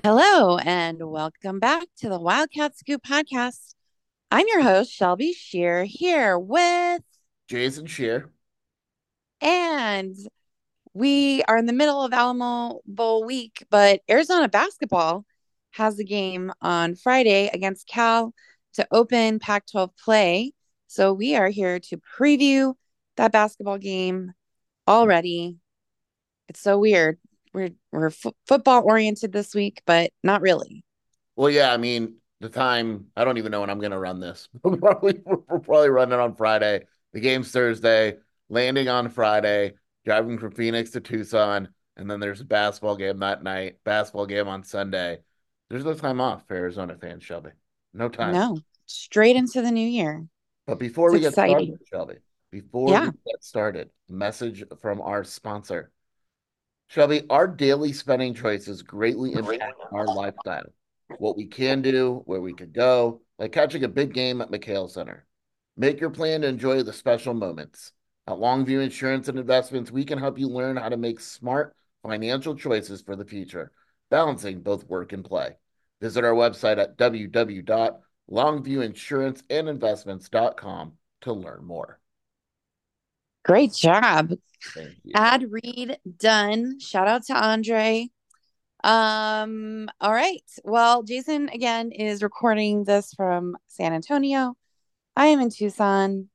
Hello, and welcome back to the Wildcat Scoop podcast. I'm your host, Shelby Scheer, here with Jason Scheer. And we are in the middle of Alamo Bowl week, but Arizona basketball has a game on Friday against Cal to open Pac 12 play. So we are here to preview that basketball game already. It's so weird we're we're f- football oriented this week, but not really. Well, yeah, I mean, the time I don't even know when I'm going to run this. we're probably we're probably running on Friday. The game's Thursday, landing on Friday, driving from Phoenix to Tucson, and then there's a basketball game that night, basketball game on Sunday. There's no time off for Arizona fans, Shelby. No time. No, straight into the new year. But before it's we get exciting. started, Shelby, before yeah. we get started, message from our sponsor. Shelby, our daily spending choices greatly impact our lifestyle. What we can do, where we could go, like catching a big game at McKale Center. Make your plan to enjoy the special moments. At Longview Insurance and Investments, we can help you learn how to make smart financial choices for the future, balancing both work and play. Visit our website at www.longviewinsuranceandinvestments.com to learn more. Great job. Ad read done. Shout out to Andre. Um, all right. Well, Jason again is recording this from San Antonio. I am in Tucson.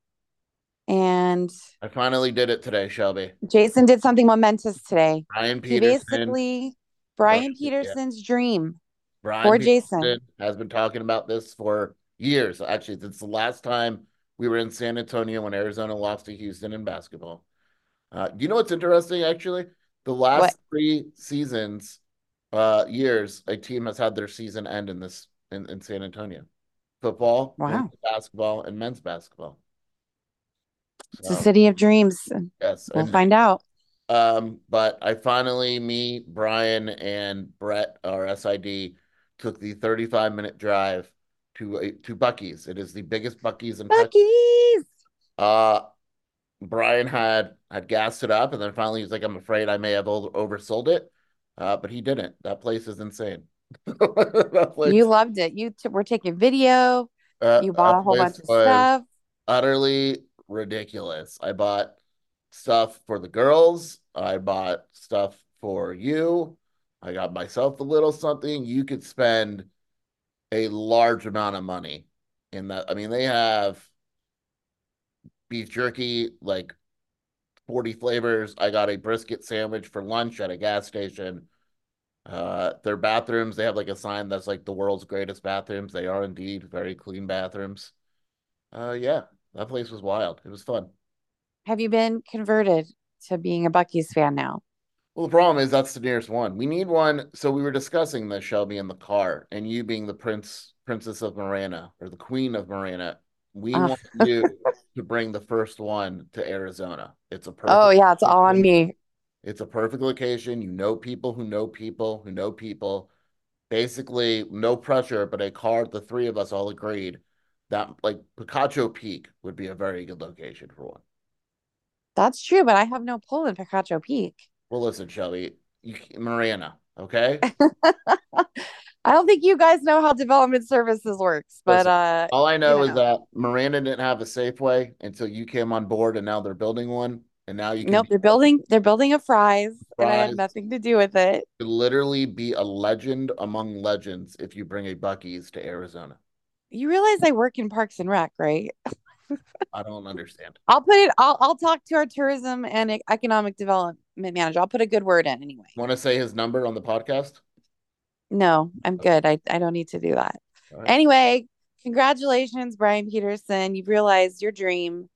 And I finally did it today, Shelby. Jason did something momentous today. Brian Pedersen. He basically Brian Pedersen's yeah. dream Brian for Pedersen Jason has been talking about this for years. Actually, since the last time we were in San Antonio when Arizona lost to Houston in basketball. Uh, do you know what's interesting? Actually, the last what? three seasons, uh, years, a team has had their season end in this in, in San Antonio. Football, wow, basketball, and men's basketball. It's a city of dreams. Yes, we'll and, find out. Um, but I finally, me, Brian, and Brett, our SID, took the 35 minute drive to to Buc-ee's. It is the biggest Buc-ee's in Buc-ee's. Uh, Brian had had gassed it up, and then finally he's like, "I'm afraid I may have over- oversold it," uh, but he didn't. That place is insane. place, you loved it. You t- were taking video. Uh, you bought a whole bunch of stuff. Utterly ridiculous. I bought stuff for the girls. I bought stuff for you. I got myself a little something. You could spend a large amount of money in that. I mean, they have beef jerky, like 40 flavors. I got a brisket sandwich for lunch at a gas station. Uh, their bathrooms, they have like a sign that's like the world's greatest bathrooms. They are indeed very clean bathrooms. Uh, yeah, that place was wild. It was fun. Have you been converted to being a Buc-ee's fan now? Well, the problem is that's the nearest one. We need one. So we were discussing this, Shelby, in the car, and you being the prince, princess of Marana, or the queen of Marana. We uh. want you to bring the first one to Arizona. It's a perfect. Oh yeah, it's all on me. It's a perfect location. You know people who know people who know people. Basically, no pressure, but a car. The three of us all agreed that like Picacho Peak would be a very good location for one. That's true, but I have no pull in Picacho Peak. Well, listen, Shelby, you, Marana, okay? I don't think you guys know how development services works, but Listen, uh, All I know you is that Marana didn't have a Safeway until you came on board, and now they're building one. And now you can nope, they're building they're building a Fry's, and I have nothing to do with it. could literally be a legend among legends if you bring a Buc-ee's to Arizona. You realize I work in Parks and Rec, right? I don't understand. I'll put it. I'll I'll talk to our tourism and economic development manager. I'll put a good word in anyway. Want to say his number on the podcast? No, I'm good. I I don't need to do that. Right. Anyway, congratulations, Brian Pedersen. You've realized your dream.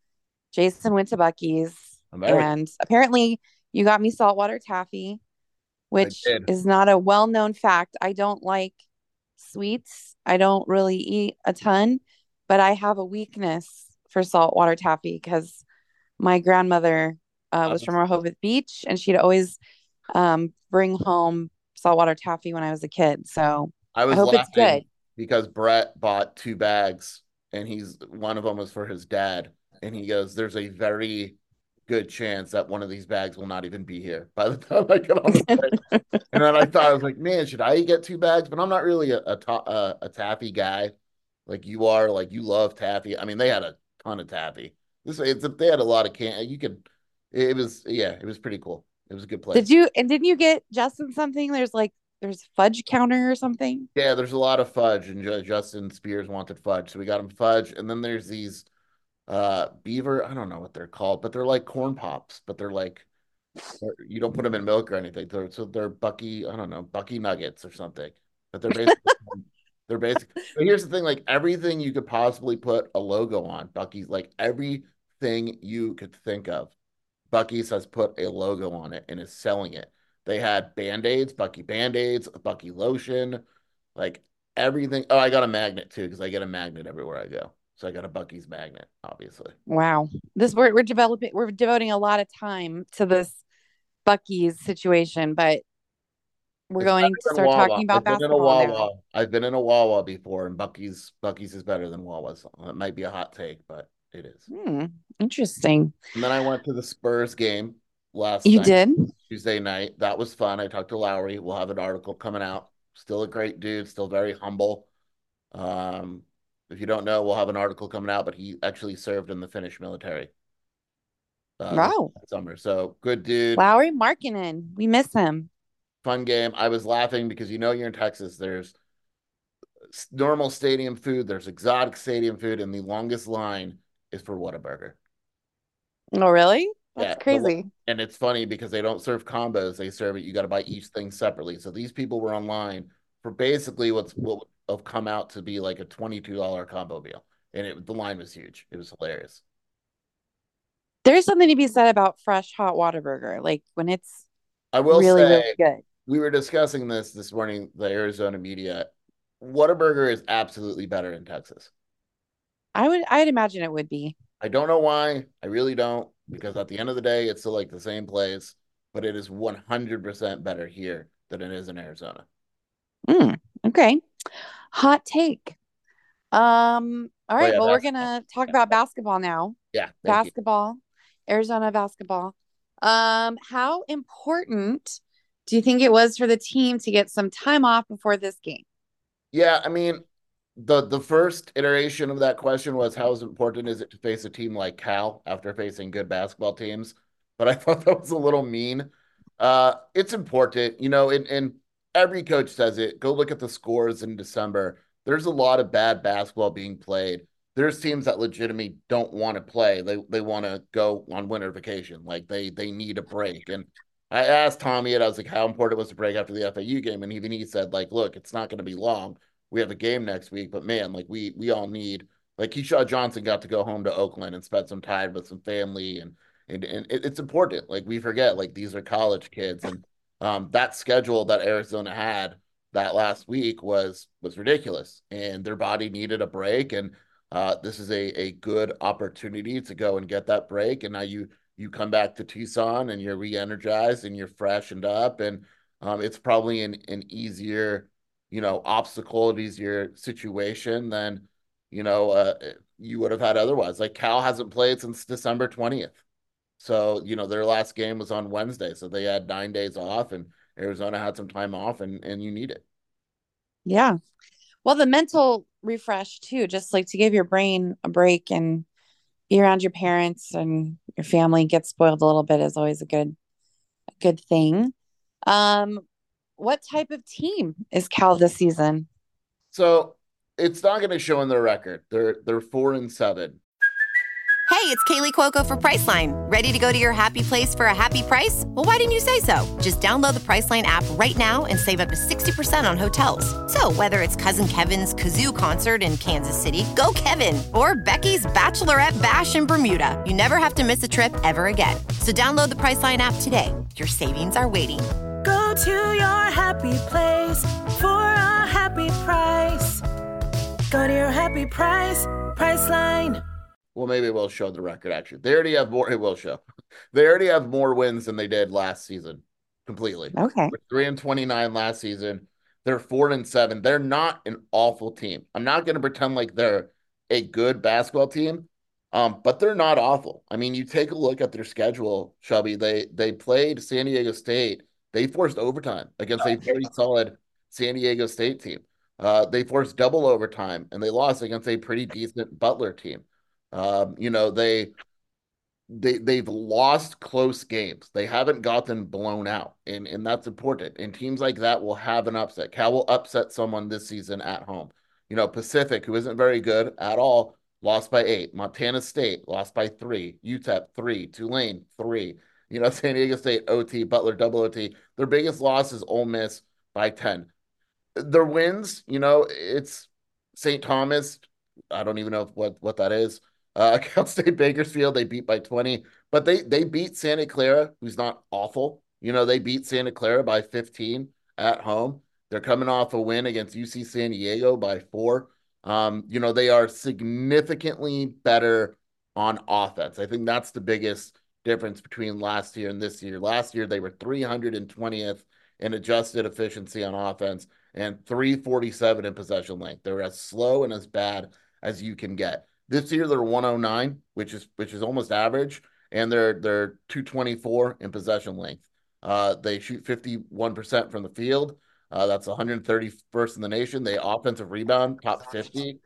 Jason went to Buc-ee's, and apparently you got me saltwater taffy, which is not a well-known fact. I don't like sweets. I don't really eat a ton, but I have a weakness for saltwater taffy because my grandmother uh, was from Rehoboth Beach, and she'd always um, bring home saltwater taffy when I was a kid. So I was I hope it's good. because Brett bought two bags, and he's one of them was for his dad, and he goes, "There's a very good chance that one of these bags will not even be here by the time I get on the plane." and then I thought I was like, "Man, should I get two bags?" But I'm not really a a, ta- a, a taffy guy, like you are. Like you love taffy. I mean, they had a ton of taffy. This it's they had a lot of can. You could. It was yeah, it was pretty cool. It was a good place. Did you and didn't you get Justin something? There's like there's fudge counter or something. Yeah, there's a lot of fudge, and Justin Spears wanted fudge, so we got him fudge. And then there's these uh beaver, I don't know what they're called, but they're like corn pops, but they're like they're- you don't put them in milk or anything. They're so they're Buc-ee, I don't know, Buc-ee nuggets or something. But they're basically they're basic. But here's the thing: like everything you could possibly put a logo on, Buc-ee's like everything you could think of. Buc-ee's has put a logo on it and is selling it. They had band-aids, Buc-ee band-aids, Buc-ee lotion, like everything. Oh, I got a magnet too, because I get a magnet everywhere I go. So I got a Buc-ee's magnet, obviously. Wow. This we're we're developing we're devoting a lot of time to this Buc-ee's situation, but we're It's going to start Wawa. talking about I've been in a basketball now. Wawa. I've been in a Wawa before, and Buc-ee's Buc-ee's is better than Wawa's. It might be a hot take, but it is. Hmm, interesting. And then I went to the Spurs game last You night, did? Tuesday night. That was fun. I talked to Lauri. We'll have an article coming out. Still a great dude, still very humble. Um, if you don't know, we'll have an article coming out, but he actually served in the Finnish military. uh, Wow. Summer. So good dude. Lauri Markkanen. We miss him. fun game. I was laughing because you know you're in Texas. There's normal stadium food, there's exotic stadium food, and the longest line is for Whataburger. Oh, really? Yeah, That's the crazy. And it's funny because they don't serve combos; they serve it. You got to buy each thing separately. So these people were online for basically what's what would have come out to be like a twenty-two dollar combo meal, and it the line was huge. It was hilarious. There's something to be said about fresh hot Whataburger. Like when it's I will really, say really good. we were discussing this this morning. The Arizona media, Whataburger is absolutely better in Texas. I would I'd imagine it would be. I don't know why. I really don't, because at the end of the day, it's still like the same place, but it is 100% better here than it is in Arizona. Mm, okay. Hot take. Um, all right, Oh, yeah, well, we're gonna talk about basketball now. Yeah. Thank you. Basketball, Arizona basketball. Um, how important do you think it was for the team to get some time off before this game? Yeah. I mean, the the first iteration of that question was how important is it to face a team like Cal after facing good basketball teams? But I thought that was a little mean. Uh, it's important, you know, and, and every coach says it. Go look at the scores in December. There's a lot of bad basketball being played. There's teams that legitimately don't want to play. They they want to go on winter vacation. Like they they need a break. And I asked Tommy and I was like, how important was to break after the FAU game, and even he said, like, look, it's not going to be long. We have a game next week, but man, like we we all need like Keshad Johnson got to go home to Oakland and spend some time with some family and and, and it, it's important. Like we forget, like these are college kids, and um, that schedule that Arizona had that last week was was ridiculous, and their body needed a break, and uh, this is a a good opportunity to go and get that break, and now you you come back to Tucson and you're re-energized and you're freshened up, and um, it's probably an an easier you know obstacle, an easier situation than you know uh, you would have had otherwise. Like Cal hasn't played since December twentieth. So, you know, their last game was on Wednesday. So they had nine days off and Arizona had some time off and, and you need it. Yeah. Well, the mental refresh too, just like to give your brain a break and be around your parents and your family get spoiled a little bit is always a good a good thing. Um, what type of team is Cal this season? So it's not going to show in their record. They're they're four and seven. Hey, it's Kaley Cuoco for Priceline. Ready to go to your happy place for a happy price? Well, why didn't you say so? Just download the Priceline app right now and save up to 60% on hotels. So, whether it's Cousin Kevin's Kazoo concert in Kansas City, go Kevin, or Becky's Bachelorette Bash in Bermuda, you never have to miss a trip ever again. So, download the Priceline app today. Your savings are waiting. Go to your happy place for a happy price. Go to your happy price, Priceline. Well, maybe it will show the record. Actually, they already have more. It will show. They already have more wins than they did last season. Completely. Okay. We're three and twenty nine last season. They're four and seven. They're not an awful team. I'm not going to pretend like they're a good basketball team, um, but they're not awful. I mean, you take a look at their schedule, Shelby. They they played San Diego State. They forced overtime against a very solid San Diego State team. Uh, they forced double overtime and they lost against a pretty decent Butler team. Um, you know, they they they've lost close games. They haven't gotten blown out, and and that's important. And teams like that will have an upset. Cal will upset someone this season at home. You know, Pacific, who isn't very good at all, lost by eight. Montana State lost by three. UTEP three. Tulane three. You know, San Diego State OT, Butler double OT. Their biggest loss is Ole Miss by ten. Their wins, you know, it's St. Thomas. I don't even know what what that is. Uh, Cal State Bakersfield, they beat by 20, but they they beat Santa Clara, who's not awful. You know, they beat Santa Clara by 15 at home. They're coming off a win against UC San Diego by four. Um, you know, they are significantly better on offense. I think that's the biggest difference between last year and this year. Last year, they were 320th in adjusted efficiency on offense and 347 in possession length. They're as slow and as bad as you can get. This year they're 109, which is which is almost average, and they're they're 224 in possession length. Uh, they shoot 51% from the field. Uh, that's 131st in the nation. They offensive rebound top 50.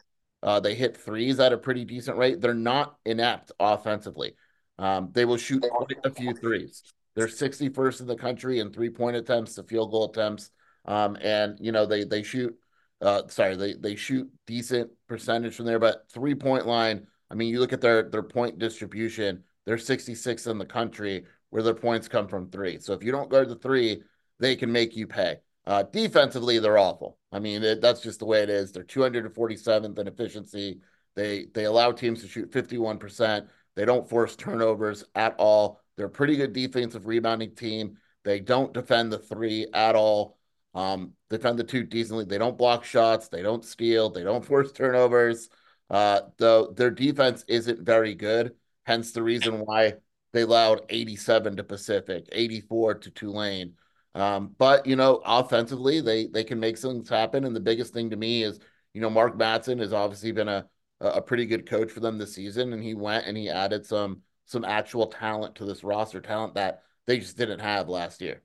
Uh, they hit threes at a pretty decent rate. They're not inept offensively. Um, they will shoot quite a few threes. They're 61st in the country in three point attempts to field goal attempts. Um, and you know they they shoot uh, sorry, they they shoot decent percentage from there, but three point line. I mean, you look at their their point distribution; they're 66 in the country where their points come from three. So if you don't guard the three, they can make you pay. Uh, defensively, they're awful. I mean, it, that's just the way it is. They're 247th in efficiency. They they allow teams to shoot 51%. They don't force turnovers at all. They're a pretty good defensive rebounding team. They don't defend the three at all. Um, defend the two decently. They don't block shots. They don't steal. They don't force turnovers. Uh, though their defense isn't very good. Hence the reason why they allowed 87 to Pacific, 84 to Tulane. Um, but you know, offensively, they they can make things happen. And the biggest thing to me is, you know, Mark Madsen has obviously been a a pretty good coach for them this season, and he went and he added some some actual talent to this roster, talent that they just didn't have last year.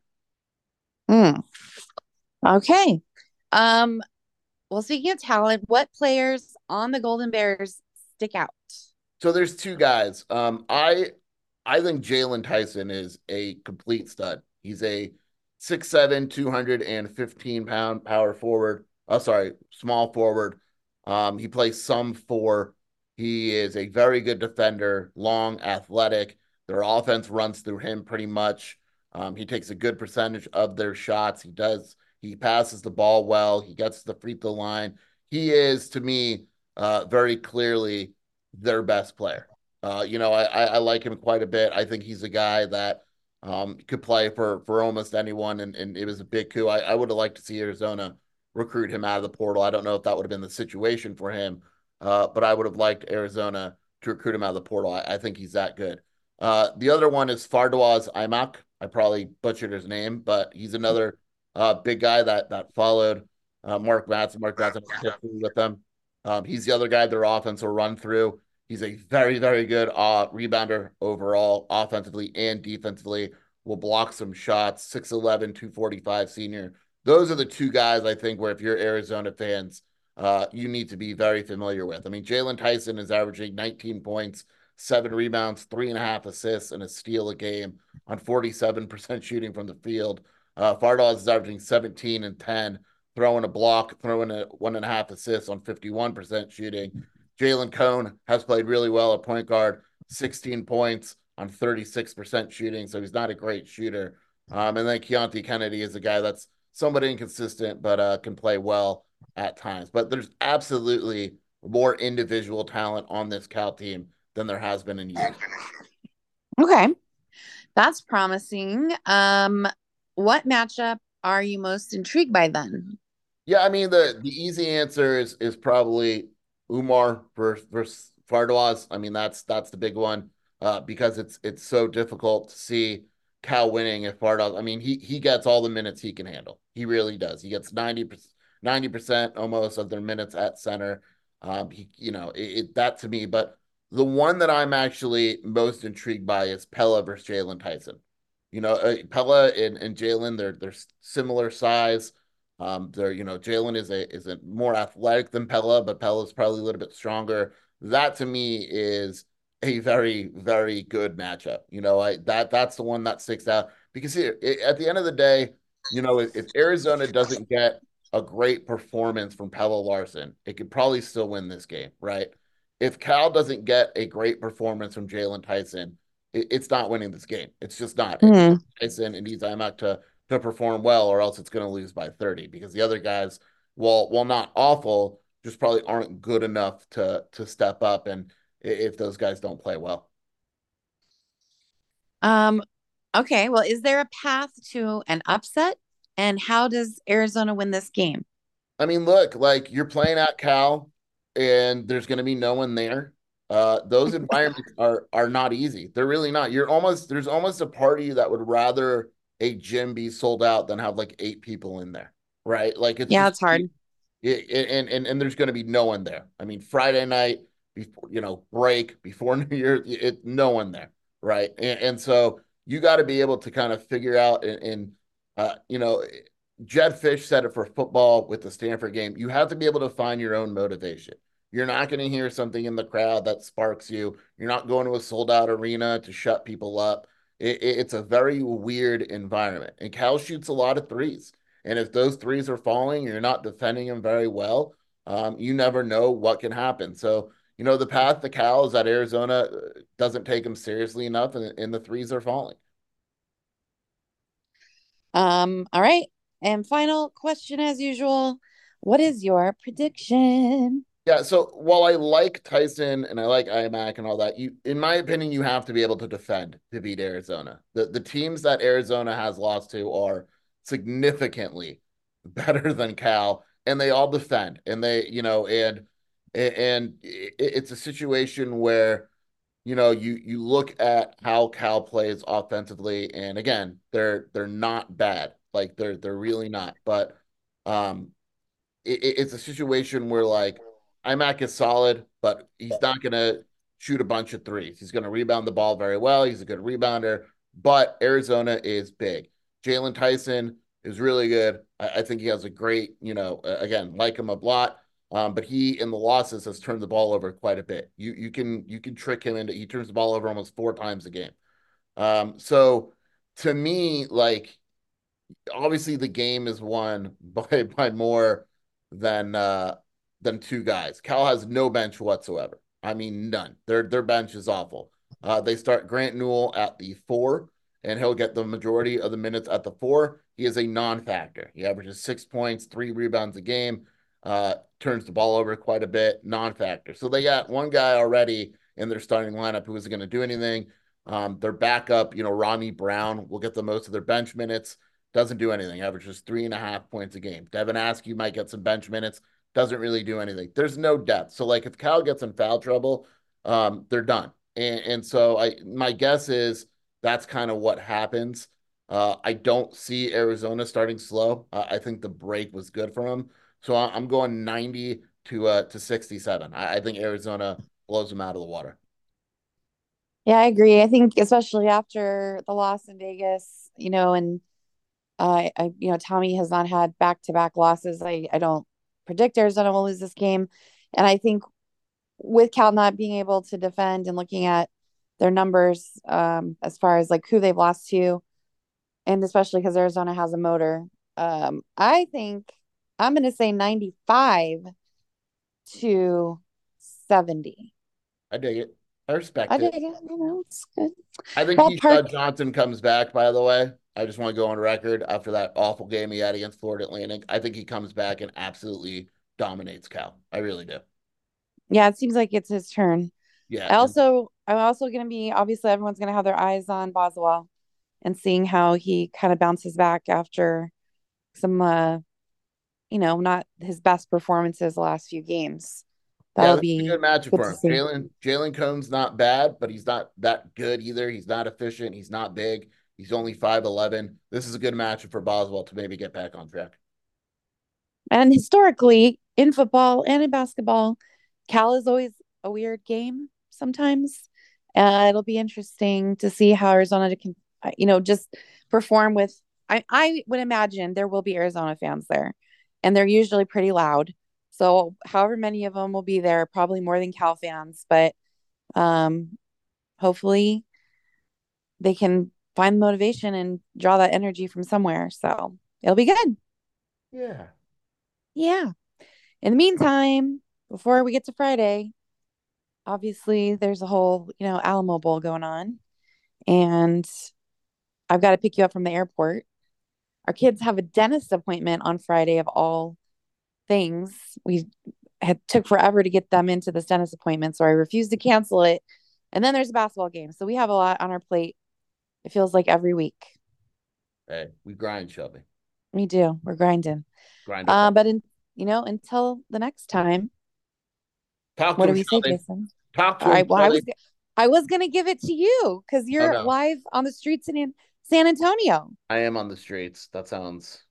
Hmm. Okay. Um, well, speaking of talent, what players on the Golden Bears stick out? So there's two guys. Um, I I think Jaylon Tyson is a complete stud. He's a 6'7, 215 pound power forward. Oh, sorry, small forward. Um, he plays some four. He is a very good defender, long, athletic. Their offense runs through him pretty much. Um, he takes a good percentage of their shots. He does he passes the ball well. He gets the free throw line. He is, to me, uh, very clearly their best player. Uh, you know, I, I like him quite a bit. I think he's a guy that um, could play for for almost anyone, and, and it was a big coup. I, I would have liked to see Arizona recruit him out of the portal. I don't know if that would have been the situation for him, uh, but I would have liked Arizona to recruit him out of the portal. I, I think he's that good. Uh, the other one is Fardaws Aimaq. I probably butchered his name, but he's another uh, big guy that that followed uh, Mark Madsen. Mark Madsen with them. Um, he's the other guy their offense will run through. He's a very, very good uh, rebounder overall, offensively and defensively. Will block some shots. 6'11, 245 senior those are the two guys I think where if you're Arizona fans, uh, you need to be very familiar with. I mean, Jaylon Tyson is averaging 19 points, seven rebounds, three and a half assists, and a steal a game on 47% shooting from the field. Uh, Fardaws is averaging 17 and 10, throwing a block, throwing a one and a half assists on 51% shooting. Jalen Cone has played really well at point guard, 16 points on 36% shooting. So he's not a great shooter. Um, and then Keonte Kennedy is a guy that's somewhat inconsistent, but uh, can play well at times. But there's absolutely more individual talent on this Cal team than there has been in years. Okay. That's promising. Um, what matchup are you most intrigued by then? Yeah, I mean the the easy answer is is probably Oumar versus, versus Fardaws. I mean that's that's the big one uh, because it's it's so difficult to see Cal winning if Fardaws. I mean he he gets all the minutes he can handle. He really does. He gets 90 percent almost of their minutes at center. Um, he you know it, it, that to me, but the one that I'm actually most intrigued by is Pelle versus Jaylon Tyson. You know, uh, Pelle and, and Jaylon, they're they're similar size. Um, they're you know Jaylon is a is a more athletic than Pelle, but Pelle is probably a little bit stronger. That to me is a very very good matchup. You know, I that that's the one that sticks out because here, it, at the end of the day, you know, if, if Arizona doesn't get a great performance from Pelle Larsson, it could probably still win this game, right? If Cal doesn't get a great performance from Jaylon Tyson, it, it's not winning this game. It's just not. Mm-hmm. Tyson and needs Aimaq to to perform well, or else it's going to lose by 30 because the other guys, while while not awful, just probably aren't good enough to to step up. And if those guys don't play well. Um. Okay. Well, is there a path to an upset? And how does Arizona win this game? I mean, look, like you're playing at Cal, and there's going to be no one there. Uh, those environments are are not easy. They're really not. You're almost there's almost a party that would rather a gym be sold out than have like eight people in there, right? Like it's yeah, just, it's hard. It, it, and and and there's going to be no one there. I mean, Friday night before you know break before New Year, it no one there, right? And, and so you got to be able to kind of figure out and, and uh, you know, Jedd Fisch said it for football with the Stanford game. You have to be able to find your own motivation. You're not going to hear something in the crowd that sparks you. You're not going to a sold out arena to shut people up. It, it, it's a very weird environment. And Cal shoots a lot of threes. And if those threes are falling, you're not defending them very well. Um, you never know what can happen. So, you know, the path to Cal is that Arizona uh, doesn't take them seriously enough and, and the threes are falling. Um, all right. And final question as usual. What is your prediction? Yeah, so while I like Tyson and I like Aimaq and all that, you in my opinion, you have to be able to defend to beat Arizona. The the teams that Arizona has lost to are significantly better than Cal, and they all defend. And they, you know, and and it's a situation where you know you you look at how Cal plays offensively, and again, they're they're not bad. Like they're they're really not. But um, it, it's a situation where like Aimaq is solid, but he's not to shoot a bunch of threes. He's to rebound the ball very well. He's a good rebounder, but Arizona is big. Jaylon Tyson is really good. I, I, think he has a great, you know, again, like him a lot. Um, but he in the losses has turned the ball over quite a bit. You you can you can trick him into he turns the ball over almost four times a game. Um, so to me, like obviously the game is won by by more than uh than two guys. Cal has no bench whatsoever. I mean, none. Their their bench is awful. Uh, they start Grant Newell at the four, and he'll get the majority of the minutes at the four. He is a non-factor. He averages six points, three rebounds a game, uh, turns the ball over quite a bit, non-factor. So they got one guy already in their starting lineup who isn't going to do anything. Um, their backup, you know, Ronnie Brown will get the most of their bench minutes. Doesn't do anything. Averages three and a half points a game. Devin Askew might get some bench minutes doesn't really do anything. There's no depth. So like if Cal gets in foul trouble, um, they're done. And, and so I my guess is that's kind of what happens. Uh, I don't see Arizona starting slow. Uh, I think the break was good for them. So I'm going 90 to uh, to 67. I, I think Arizona blows them out of the water. Yeah, I agree. I think especially after the loss in Vegas, you know, and I, I, you know, Tommy has not had back to back losses. I, I don't predict Arizona will lose this game. And I think with Cal not being able to defend and looking at their numbers um, as far as like who they've lost to, and especially because Arizona has a motor, um, I think I'm going to say 95 to 70. I dig it. I respect it. I it. dig it. You know, it's good. I think Ballpark- Keshad Johnson comes back, by the way. I just want to go on record after that awful game he had against Florida Atlantic. I think he comes back and absolutely dominates Cal. I really do. Yeah, it seems like it's his turn. Yeah. I also, I'm also going to be obviously everyone's going to have their eyes on Boswell and seeing how he kind of bounces back after some, uh, you know, not his best performances the last few games. That'll that's be a good matchup for him. Jalen Jalen Cone's not bad, but he's not that good either. He's not efficient. He's not big. He's only 5'11. This is a good matchup for Boswell to maybe get back on track. And historically, in football and in basketball, Cal is always a weird game sometimes. Uh, it'll be interesting to see how Arizona can, you know, just perform with. I, I would imagine there will be Arizona fans there, and they're usually pretty loud. So, however many of them will be there, probably more than Cal fans, but um, hopefully they can find motivation and draw that energy from somewhere. So, it'll be good. Yeah. Yeah. In the meantime, before we get to Friday, obviously there's a whole, you know, Alamo Bowl going on. And I've got to pick you up from the airport. Our kids have a dentist appointment on Friday of all things. We had took forever to get them into this dentist appointment, so I refused to cancel it. And then there's a basketball game. So we have a lot on our plate. It feels like every week. Hey, we grind, Shelby. We do. We're grinding. Grinding. Uh, but in you know, until the next time, Talk what do we say, Jason? Talk to All right. Well, I was I was gonna give it to you because you're live on the streets in, in San Antonio. I am on the streets. That sounds.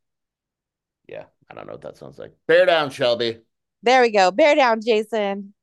Yeah, I don't know what that sounds like. Bear down, Shelby. There we go. Bear down, Jason.